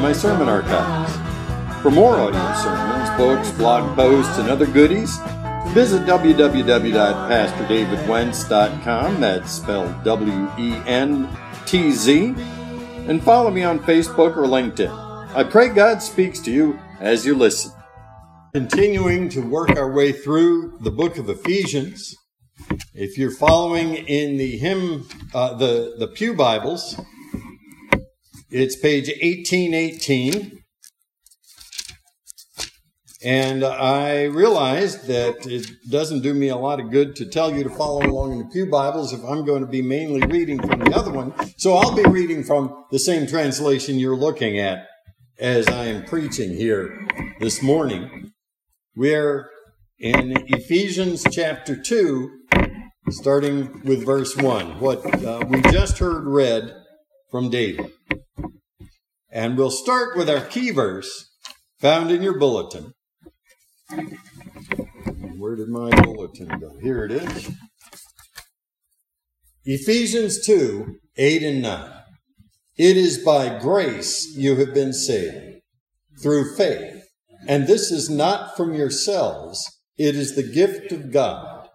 my sermon archives. For more audio sermons, books, blog posts, and other goodies, visit www.pastordavidwentz.com. That's spelled W E N T Z. And follow me on Facebook or LinkedIn. I pray God speaks to you as you listen. Continuing to work our way through the book of Ephesians. If you're following in the hymn, uh, the, the Pew Bibles, it's page 1818. And I realized that it doesn't do me a lot of good to tell you to follow along in the Pew Bibles if I'm going to be mainly reading from the other one. So I'll be reading from the same translation you're looking at as I am preaching here this morning. We're in Ephesians chapter 2, starting with verse 1, what uh, we just heard read from David. And we'll start with our key verse found in your bulletin. Where did my bulletin go? Here it is. Ephesians 2 8 and 9. It is by grace you have been saved through faith. And this is not from yourselves, it is the gift of God,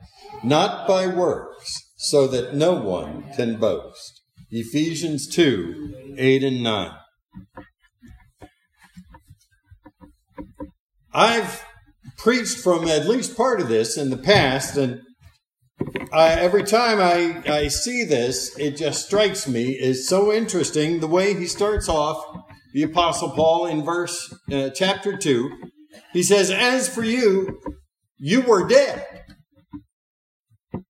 not by works, so that no one can boast. Ephesians 2 8 and 9. I've preached from at least part of this in the past, and I, every time I, I see this, it just strikes me as so interesting the way he starts off the Apostle Paul in verse uh, chapter 2. He says, As for you, you were dead.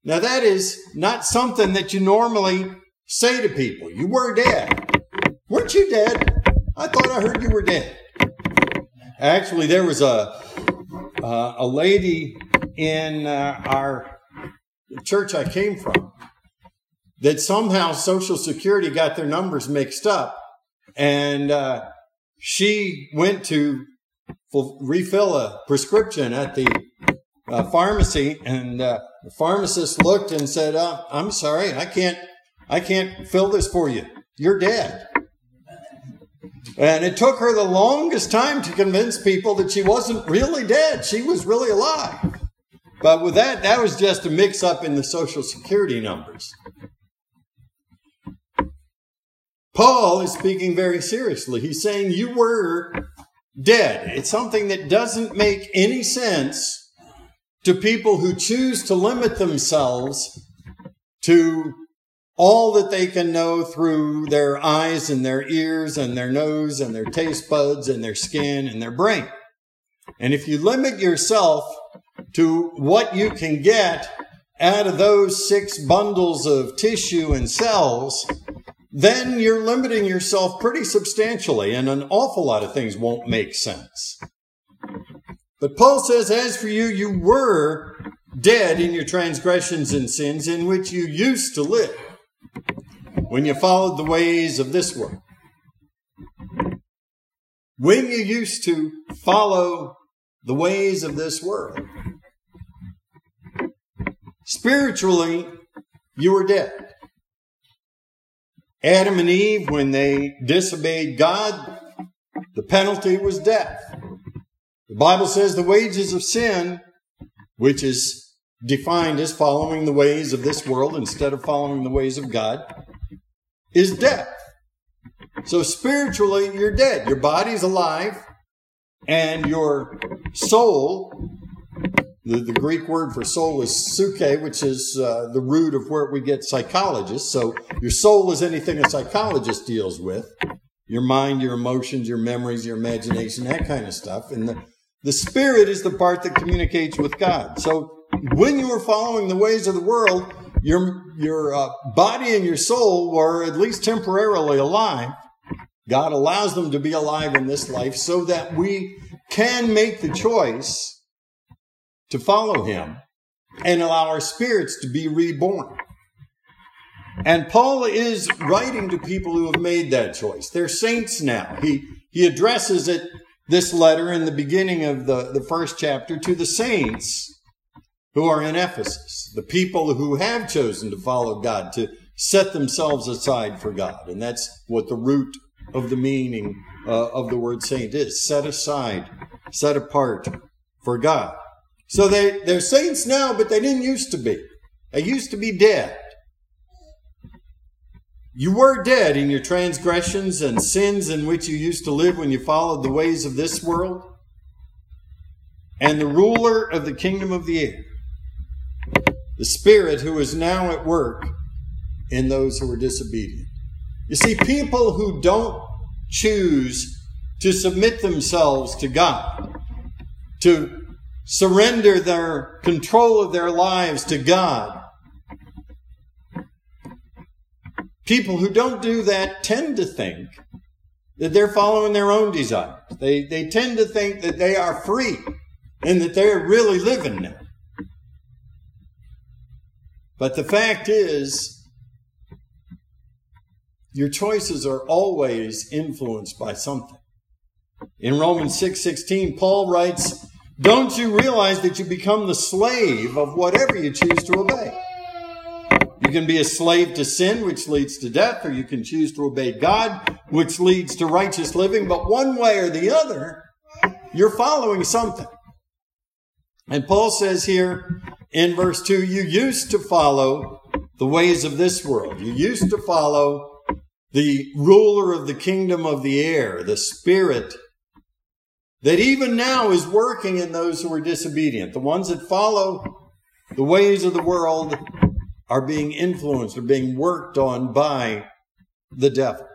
Now, that is not something that you normally say to people. You were dead. Weren't you dead? I thought I heard you were dead. Actually, there was a uh, a lady in uh, our church I came from that somehow Social Security got their numbers mixed up, and uh, she went to refill a prescription at the uh, pharmacy, and uh, the pharmacist looked and said, uh, "I'm sorry, I can't, I can't fill this for you. You're dead." And it took her the longest time to convince people that she wasn't really dead. She was really alive. But with that, that was just a mix up in the Social Security numbers. Paul is speaking very seriously. He's saying you were dead. It's something that doesn't make any sense to people who choose to limit themselves to all that they can know through their eyes and their ears and their nose and their taste buds and their skin and their brain. And if you limit yourself to what you can get out of those six bundles of tissue and cells, then you're limiting yourself pretty substantially and an awful lot of things won't make sense. But Paul says, as for you, you were dead in your transgressions and sins in which you used to live when you followed the ways of this world. When you used to follow the ways of this world. Spiritually, you were dead. Adam and Eve, when they disobeyed God, the penalty was death. The Bible says the wages of sin, which is defined as following the ways of this world instead of following the ways of God, is death. So spiritually, you're dead. Your body's alive, and your soul, the, the Greek word for soul is psyche, which is uh, the root of where we get psychologists. So your soul is anything a psychologist deals with your mind, your emotions, your memories, your imagination, that kind of stuff. And the, the spirit is the part that communicates with God. So when you were following the ways of the world, your, your uh, body and your soul were at least temporarily alive. God allows them to be alive in this life so that we can make the choice to follow Him and allow our spirits to be reborn. And Paul is writing to people who have made that choice. They're saints now. He, he addresses it, this letter in the beginning of the, the first chapter to the saints who are in Ephesus, the people who have chosen to follow God, to, set themselves aside for God. And that's what the root of the meaning uh, of the word saint is set aside, set apart for God. So they, they're saints now, but they didn't used to be. They used to be dead. You were dead in your transgressions and sins in which you used to live when you followed the ways of this world. And the ruler of the kingdom of the air, the Spirit who is now at work in those who are disobedient. You see, people who don't choose to submit themselves to God, to surrender their control of their lives to God, People who don't do that tend to think that they're following their own desires. They, they tend to think that they are free and that they're really living now. But the fact is, your choices are always influenced by something. In Romans 6:16, Paul writes, "Don't you realize that you become the slave of whatever you choose to obey?" You can be a slave to sin, which leads to death, or you can choose to obey God, which leads to righteous living. But one way or the other, you're following something. And Paul says here in verse 2 you used to follow the ways of this world. You used to follow the ruler of the kingdom of the air, the spirit that even now is working in those who are disobedient. The ones that follow the ways of the world are being influenced or being worked on by the devil.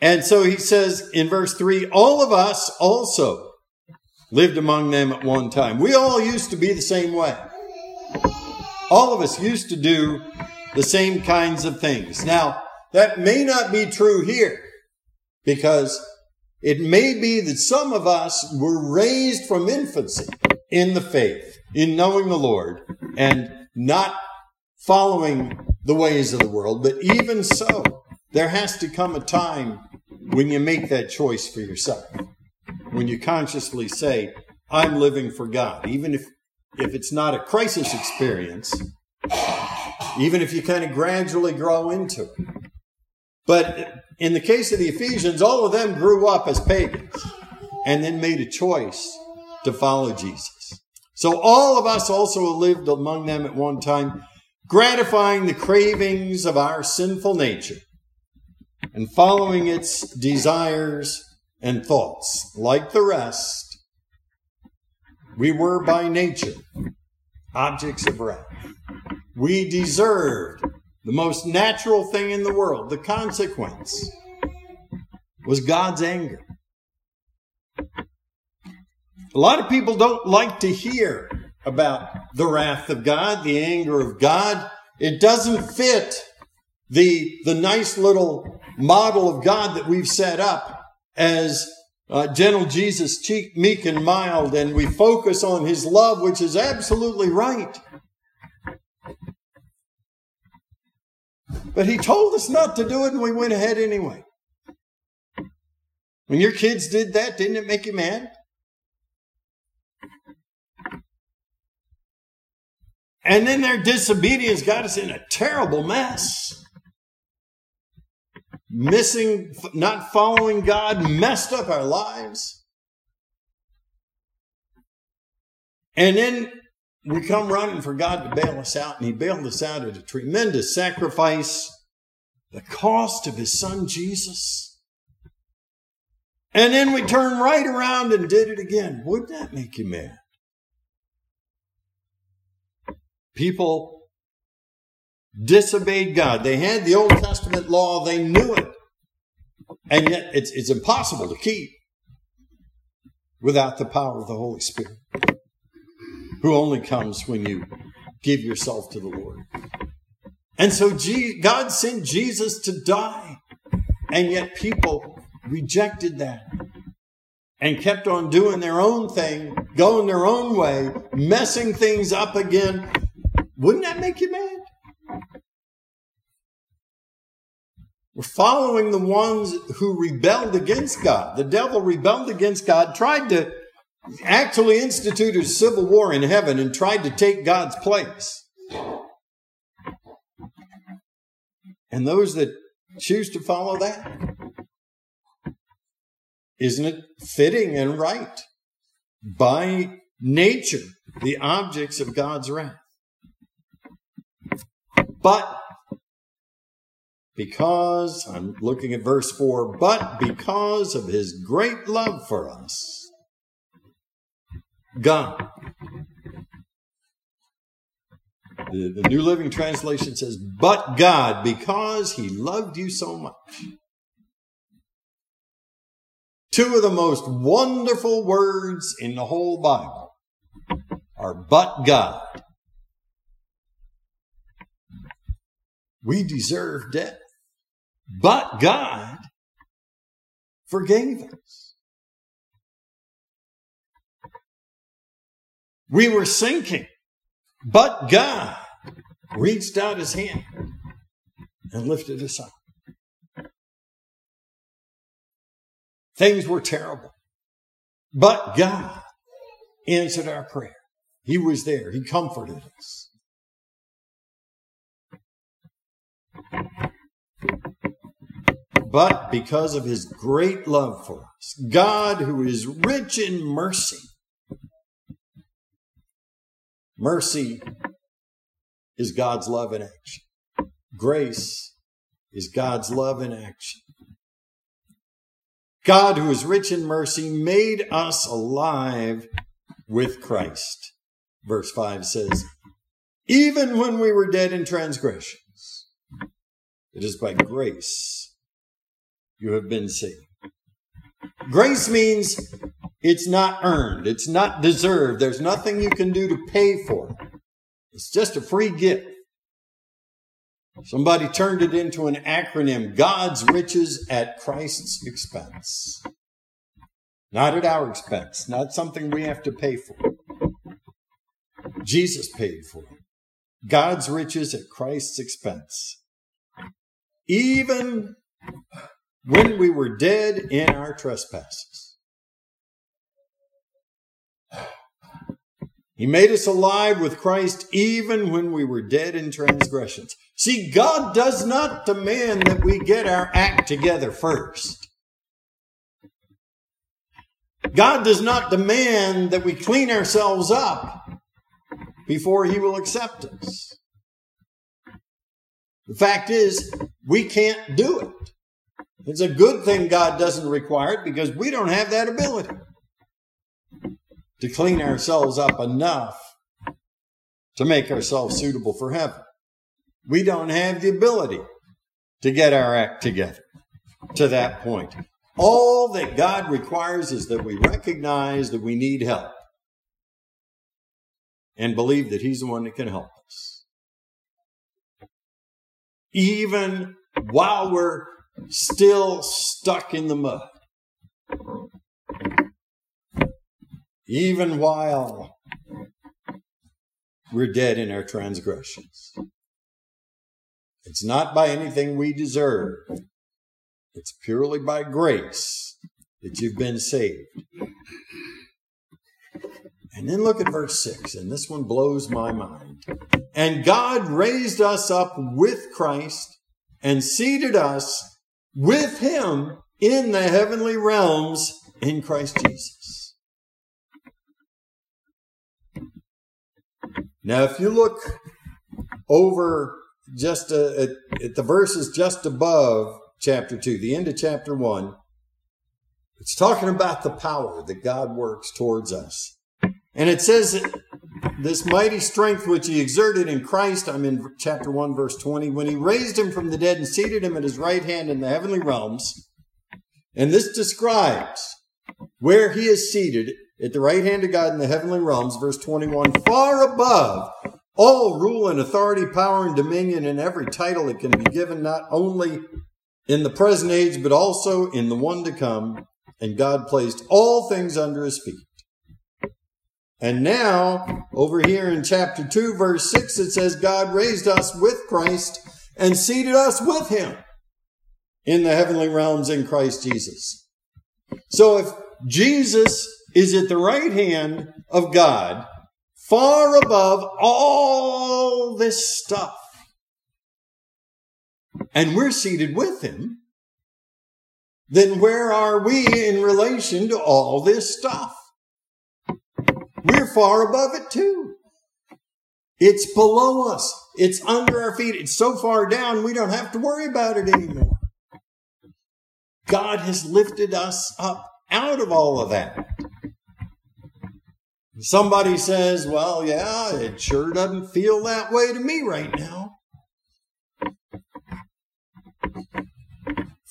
And so he says in verse 3 all of us also lived among them at one time. We all used to be the same way. All of us used to do the same kinds of things. Now, that may not be true here because it may be that some of us were raised from infancy in the faith in knowing the Lord and not following the ways of the world. But even so, there has to come a time when you make that choice for yourself. When you consciously say, I'm living for God, even if, if it's not a crisis experience, even if you kind of gradually grow into it. But in the case of the Ephesians, all of them grew up as pagans and then made a choice to follow Jesus. So all of us also lived among them at one time, gratifying the cravings of our sinful nature and following its desires and thoughts. Like the rest, we were by nature objects of wrath. We deserved the most natural thing in the world. The consequence was God's anger. A lot of people don't like to hear about the wrath of God, the anger of God. It doesn't fit the, the nice little model of God that we've set up as uh, gentle Jesus, cheek, meek and mild, and we focus on his love, which is absolutely right. But he told us not to do it, and we went ahead anyway. When your kids did that, didn't it make you mad? And then their disobedience got us in a terrible mess. Missing, not following God messed up our lives. And then we come running for God to bail us out, and He bailed us out at a tremendous sacrifice, the cost of His Son Jesus. And then we turn right around and did it again. Wouldn't that make you mad? People disobeyed God. They had the Old Testament law, they knew it. And yet it's, it's impossible to keep without the power of the Holy Spirit, who only comes when you give yourself to the Lord. And so God sent Jesus to die, and yet people rejected that and kept on doing their own thing, going their own way, messing things up again, wouldn't that make you mad? We're following the ones who rebelled against God. The devil rebelled against God, tried to actually institute a civil war in heaven and tried to take God's place. and those that choose to follow that. Isn't it fitting and right by nature, the objects of God's wrath? But because, I'm looking at verse 4, but because of his great love for us, God. The, the New Living Translation says, but God, because he loved you so much. Two of the most wonderful words in the whole Bible are but God. We deserve death. But God forgave us. We were sinking, but God reached out his hand and lifted us up. Things were terrible, but God answered our prayer. He was there. He comforted us. But because of his great love for us. God, who is rich in mercy. Mercy is God's love in action. Grace is God's love in action. God, who is rich in mercy, made us alive with Christ. Verse 5 says, Even when we were dead in transgressions, it is by grace you have been saved. Grace means it's not earned, it's not deserved. There's nothing you can do to pay for it. It's just a free gift. Somebody turned it into an acronym God's riches at Christ's expense. Not at our expense, not something we have to pay for. Jesus paid for it. God's riches at Christ's expense. Even when we were dead in our trespasses. He made us alive with Christ even when we were dead in transgressions. See, God does not demand that we get our act together first. God does not demand that we clean ourselves up before He will accept us. The fact is, we can't do it. It's a good thing God doesn't require it because we don't have that ability to clean ourselves up enough to make ourselves suitable for heaven. We don't have the ability to get our act together to that point. All that God requires is that we recognize that we need help and believe that He's the one that can help us. Even while we're still stuck in the mud. Even while we're dead in our transgressions. It's not by anything we deserve. It's purely by grace that you've been saved. And then look at verse 6, and this one blows my mind. And God raised us up with Christ and seated us with him in the heavenly realms in Christ Jesus. Now, if you look over just uh, at, at the verses just above chapter 2, the end of chapter 1, it's talking about the power that God works towards us. And it says this mighty strength which he exerted in Christ, I'm in chapter 1, verse 20, when he raised him from the dead and seated him at his right hand in the heavenly realms. And this describes where he is seated at the right hand of God in the heavenly realms, verse 21, far above all rule and authority, power and dominion, and every title that can be given, not only in the present age, but also in the one to come. And God placed all things under his feet. And now, over here in chapter 2, verse 6, it says, God raised us with Christ and seated us with him in the heavenly realms in Christ Jesus. So if Jesus is at the right hand of God, far above all this stuff, and we're seated with him, then where are we in relation to all this stuff? We're far above it too. It's below us. It's under our feet. It's so far down, we don't have to worry about it anymore. God has lifted us up out of all of that. Somebody says, well, yeah, it sure doesn't feel that way to me right now.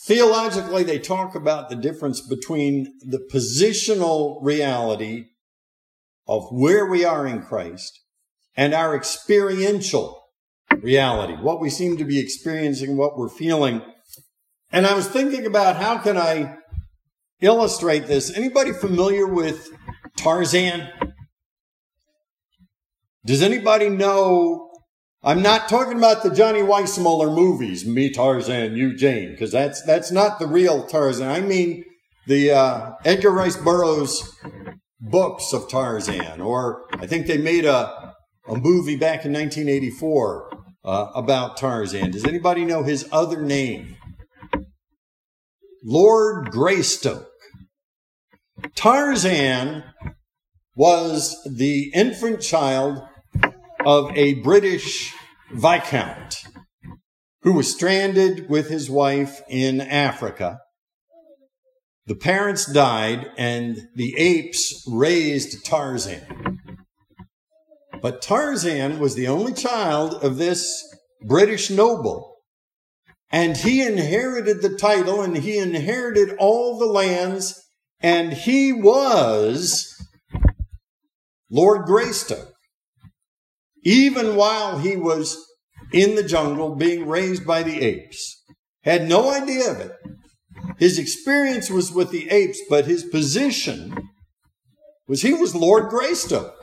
Theologically, they talk about the difference between the positional reality of where we are in Christ and our experiential reality, what we seem to be experiencing, what we're feeling. And I was thinking about how can I illustrate this. Anybody familiar with Tarzan? Does anybody know? I'm not talking about the Johnny Weissmuller movies, Me Tarzan, You Jane, because that's that's not the real Tarzan. I mean the uh, Edgar Rice Burroughs books of Tarzan, or I think they made a a movie back in 1984 uh, about Tarzan. Does anybody know his other name? Lord Greystoke. Tarzan was the infant child of a British Viscount who was stranded with his wife in Africa. The parents died and the apes raised Tarzan. But Tarzan was the only child of this British noble. And he inherited the title and he inherited all the lands and he was Lord Greystoke even while he was in the jungle being raised by the apes. Had no idea of it. His experience was with the apes, but his position was he was Lord Greystoke.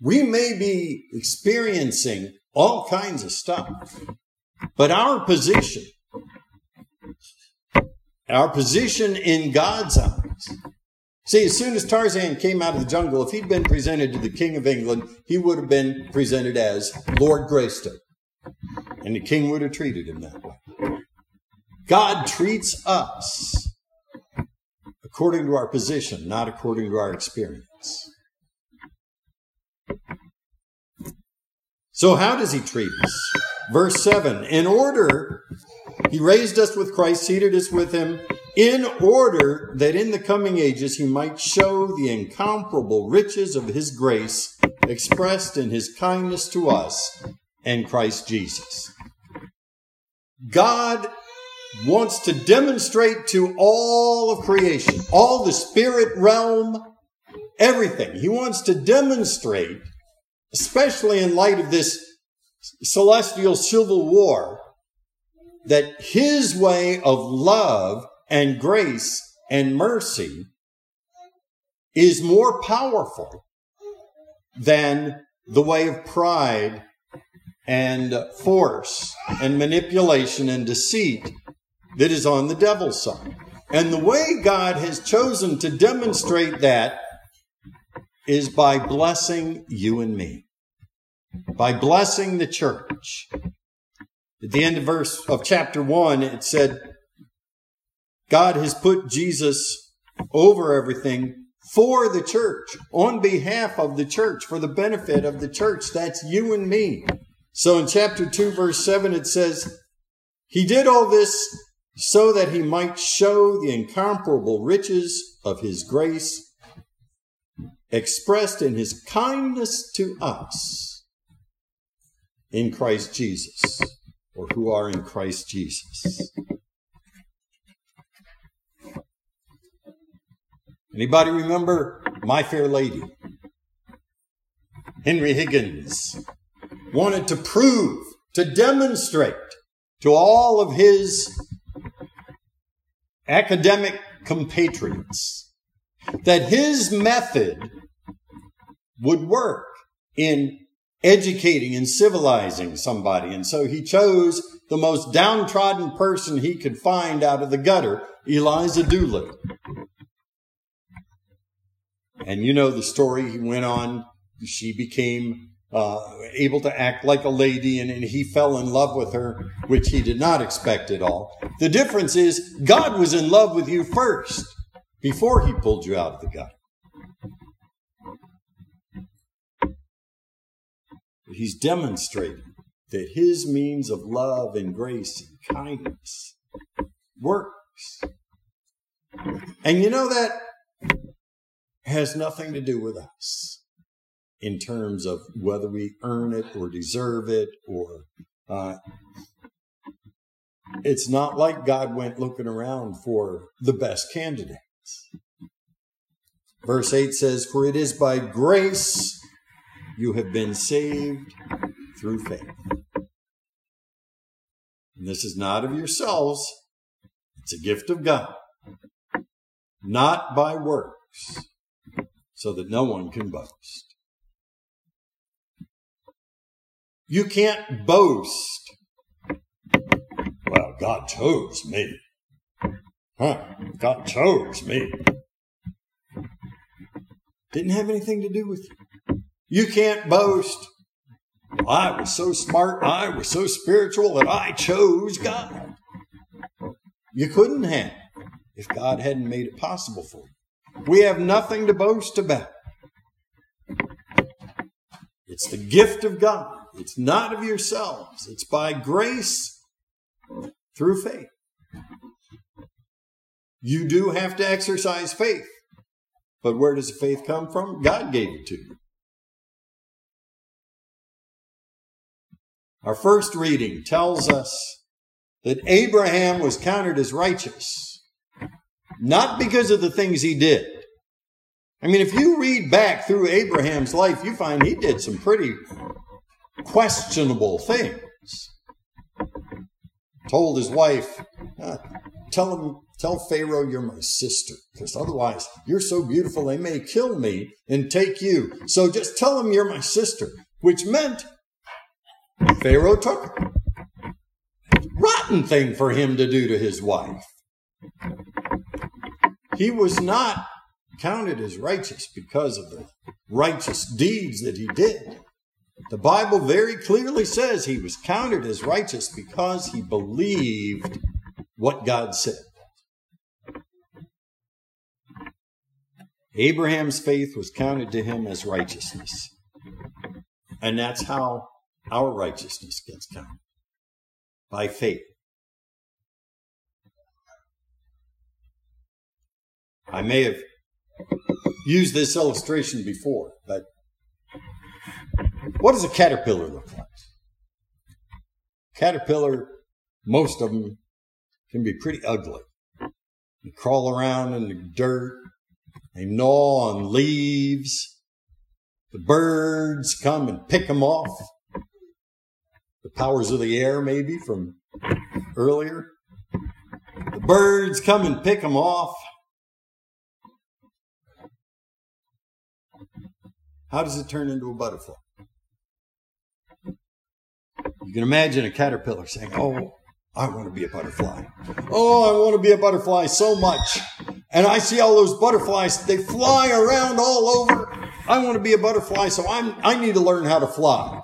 We may be experiencing all kinds of stuff, but our position, our position in God's eyes, See, as soon as Tarzan came out of the jungle, if he'd been presented to the King of England, he would have been presented as Lord Greystoke. And the king would have treated him that way. God treats us according to our position, not according to our experience. So, how does he treat us? Verse 7 In order, he raised us with Christ, seated us with him in order that in the coming ages he might show the incomparable riches of his grace expressed in his kindness to us and Christ Jesus. God wants to demonstrate to all of creation, all the spirit realm, everything. He wants to demonstrate, especially in light of this celestial civil war, that his way of love and grace and mercy is more powerful than the way of pride and force and manipulation and deceit that is on the devil's side. And the way God has chosen to demonstrate that is by blessing you and me, by blessing the church. At the end of verse of chapter one, it said, God has put Jesus over everything for the church, on behalf of the church, for the benefit of the church. That's you and me. So in chapter 2, verse 7, it says, He did all this so that he might show the incomparable riches of his grace expressed in his kindness to us in Christ Jesus, or who are in Christ Jesus. Anybody remember My Fair Lady? Henry Higgins wanted to prove, to demonstrate to all of his academic compatriots that his method would work in educating and civilizing somebody. And so he chose the most downtrodden person he could find out of the gutter, Eliza Doolittle. And you know the story. He went on. She became uh, able to act like a lady, and, and he fell in love with her, which he did not expect at all. The difference is God was in love with you first before he pulled you out of the gutter. He's demonstrating that his means of love and grace and kindness works. And you know that has nothing to do with us in terms of whether we earn it or deserve it or uh, it's not like God went looking around for the best candidates. Verse 8 says, For it is by grace you have been saved through faith. And this is not of yourselves, it's a gift of God, not by works, so that no one can boast. You can't boast. Well, God chose me. Huh? God chose me. Didn't have anything to do with you. You can't boast. I was so smart, I was so spiritual that I chose God. You couldn't have if God hadn't made it possible for you. We have nothing to boast about. It's the gift of God. It's not of yourselves. It's by grace through faith. You do have to exercise faith. But where does the faith come from? God gave it to you. Our first reading tells us that Abraham was counted as righteous, not because of the things he did. I mean, if you read back through Abraham's life, you find he did some pretty questionable things. Told his wife, uh, tell him Tell Pharaoh you're my sister, because otherwise you're so beautiful they may kill me and take you. So just tell him you're my sister, which meant Pharaoh took her. Rotten thing for him to do to his wife. He was not counted as righteous because of the righteous deeds that he did. The Bible very clearly says he was counted as righteous because he believed what God said. Abraham's faith was counted to him as righteousness. And that's how our righteousness gets counted by faith. I may have used this illustration before, but what does a caterpillar look like? Caterpillar, most of them can be pretty ugly. They crawl around in the dirt, they gnaw on leaves. The birds come and pick them off. The powers of the air, maybe from earlier. The birds come and pick them off. How does it turn into a butterfly? You can imagine a caterpillar saying, Oh, I want to be a butterfly. Oh, I want to be a butterfly so much. And I see all those butterflies, they fly around all over. I want to be a butterfly, so I'm, I need to learn how to fly.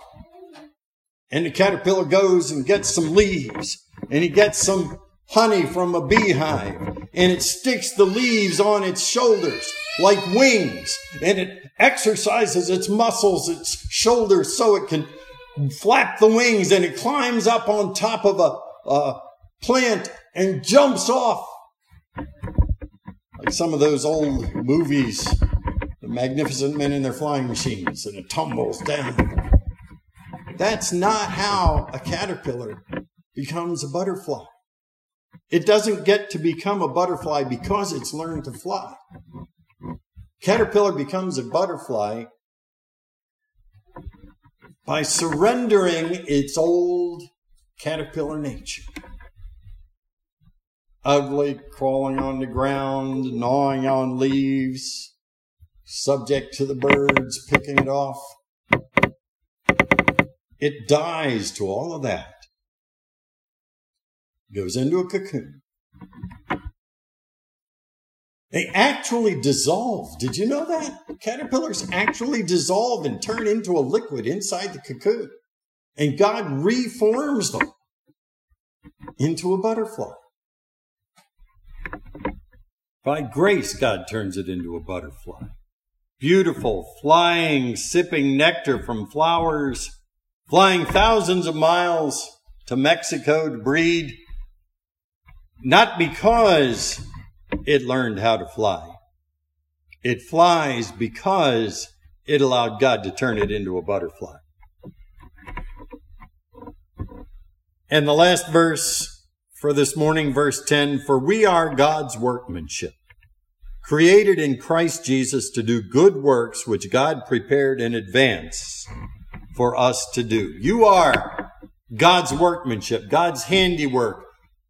And the caterpillar goes and gets some leaves, and he gets some honey from a beehive, and it sticks the leaves on its shoulders like wings, and it exercises its muscles, its shoulders, so it can flap the wings, and it climbs up on top of a, a plant and jumps off like some of those old movies, the magnificent men in their flying machines, and it tumbles down. That's not how a caterpillar becomes a butterfly. It doesn't get to become a butterfly because it's learned to fly. Caterpillar becomes a butterfly by surrendering its old caterpillar nature ugly, crawling on the ground, gnawing on leaves, subject to the birds picking it off. It dies to all of that, goes into a cocoon. They actually dissolve. Did you know that? Caterpillars actually dissolve and turn into a liquid inside the cocoon. And God reforms them into a butterfly. By grace, God turns it into a butterfly. Beautiful, flying, sipping nectar from flowers, flying thousands of miles to Mexico to breed, not because it learned how to fly. It flies because it allowed God to turn it into a butterfly. And the last verse for this morning, verse 10 For we are God's workmanship, created in Christ Jesus to do good works which God prepared in advance for us to do. You are God's workmanship, God's handiwork.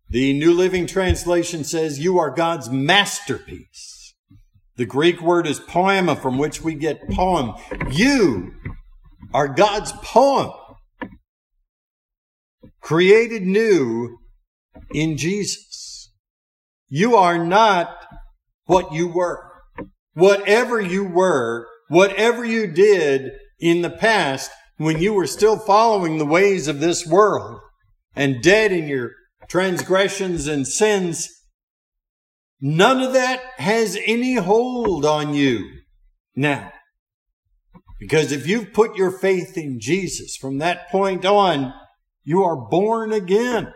The New Living Translation says you are God's masterpiece. The Greek word is poema, from which we get poem. You are God's poem, created new in Jesus. You are not what you were. Whatever you were, whatever you did in the past, when you were still following the ways of this world and dead in your transgressions and sins, none of that has any hold on you now. Because if you've put your faith in Jesus from that point on, you are born again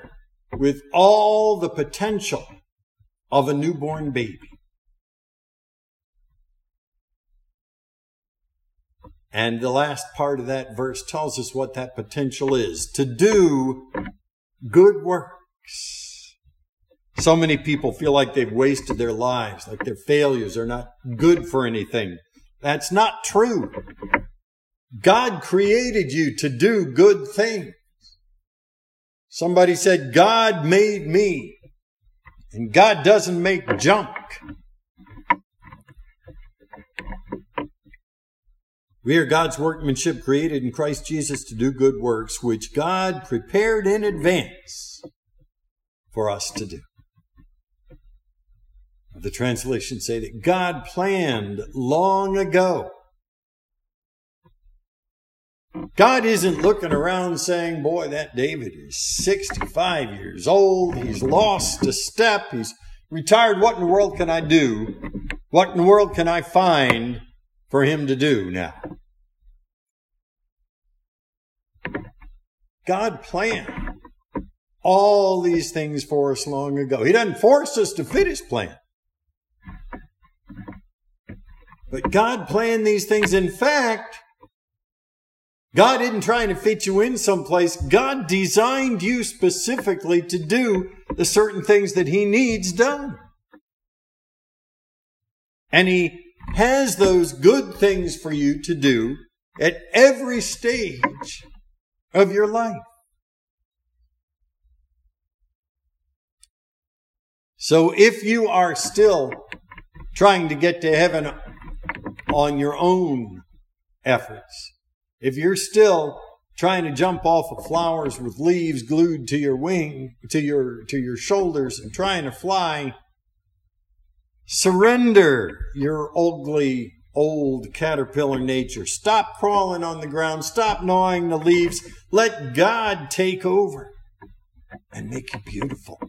with all the potential of a newborn baby. And the last part of that verse tells us what that potential is to do good works. So many people feel like they've wasted their lives, like their failures are not good for anything. That's not true. God created you to do good things. Somebody said, God made me, and God doesn't make junk. We are God's workmanship created in Christ Jesus to do good works, which God prepared in advance for us to do. The translations say that God planned long ago. God isn't looking around saying, boy, that David is 65 years old. He's lost a step. He's retired. What in the world can I do? What in the world can I find for him to do now? God planned all these things for us long ago. He doesn't force us to fit his plan. But God planned these things. In fact, God isn't trying to fit you in someplace. God designed you specifically to do the certain things that He needs done. And He has those good things for you to do at every stage of your life. So if you are still trying to get to heaven on your own efforts, if you're still trying to jump off of flowers with leaves glued to your wing, to your, to your shoulders and trying to fly, surrender your ugly old caterpillar nature. Stop crawling on the ground. Stop gnawing the leaves. Let God take over and make you beautiful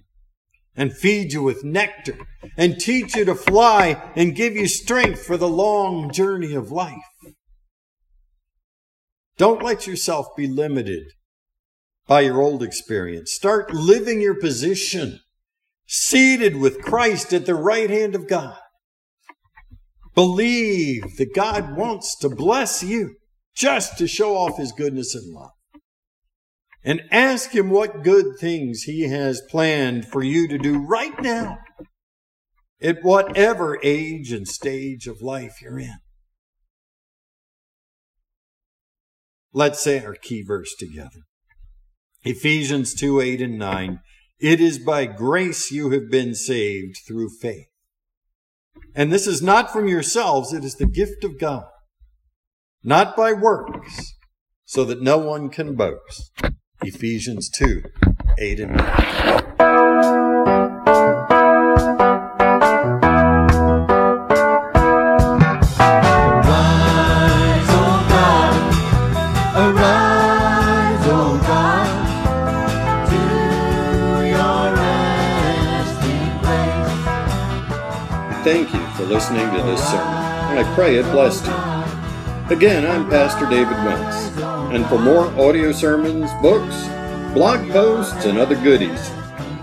and feed you with nectar and teach you to fly and give you strength for the long journey of life. Don't let yourself be limited by your old experience. Start living your position seated with Christ at the right hand of God. Believe that God wants to bless you just to show off his goodness and love. And ask him what good things he has planned for you to do right now at whatever age and stage of life you're in. Let's say our key verse together. Ephesians 2 8 and 9. It is by grace you have been saved through faith. And this is not from yourselves, it is the gift of God, not by works, so that no one can boast. Ephesians 2 8 and 9. thank you for listening to this sermon, and I pray it blessed you. Again, I'm Pastor David Wentz and for more audio sermons, books, blog posts, and other goodies,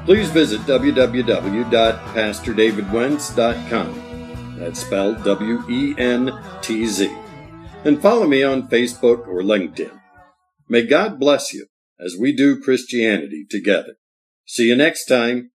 please visit www.pastordavidwentz.com. That's spelled W E N T Z. And follow me on Facebook or LinkedIn. May God bless you as we do Christianity together. See you next time.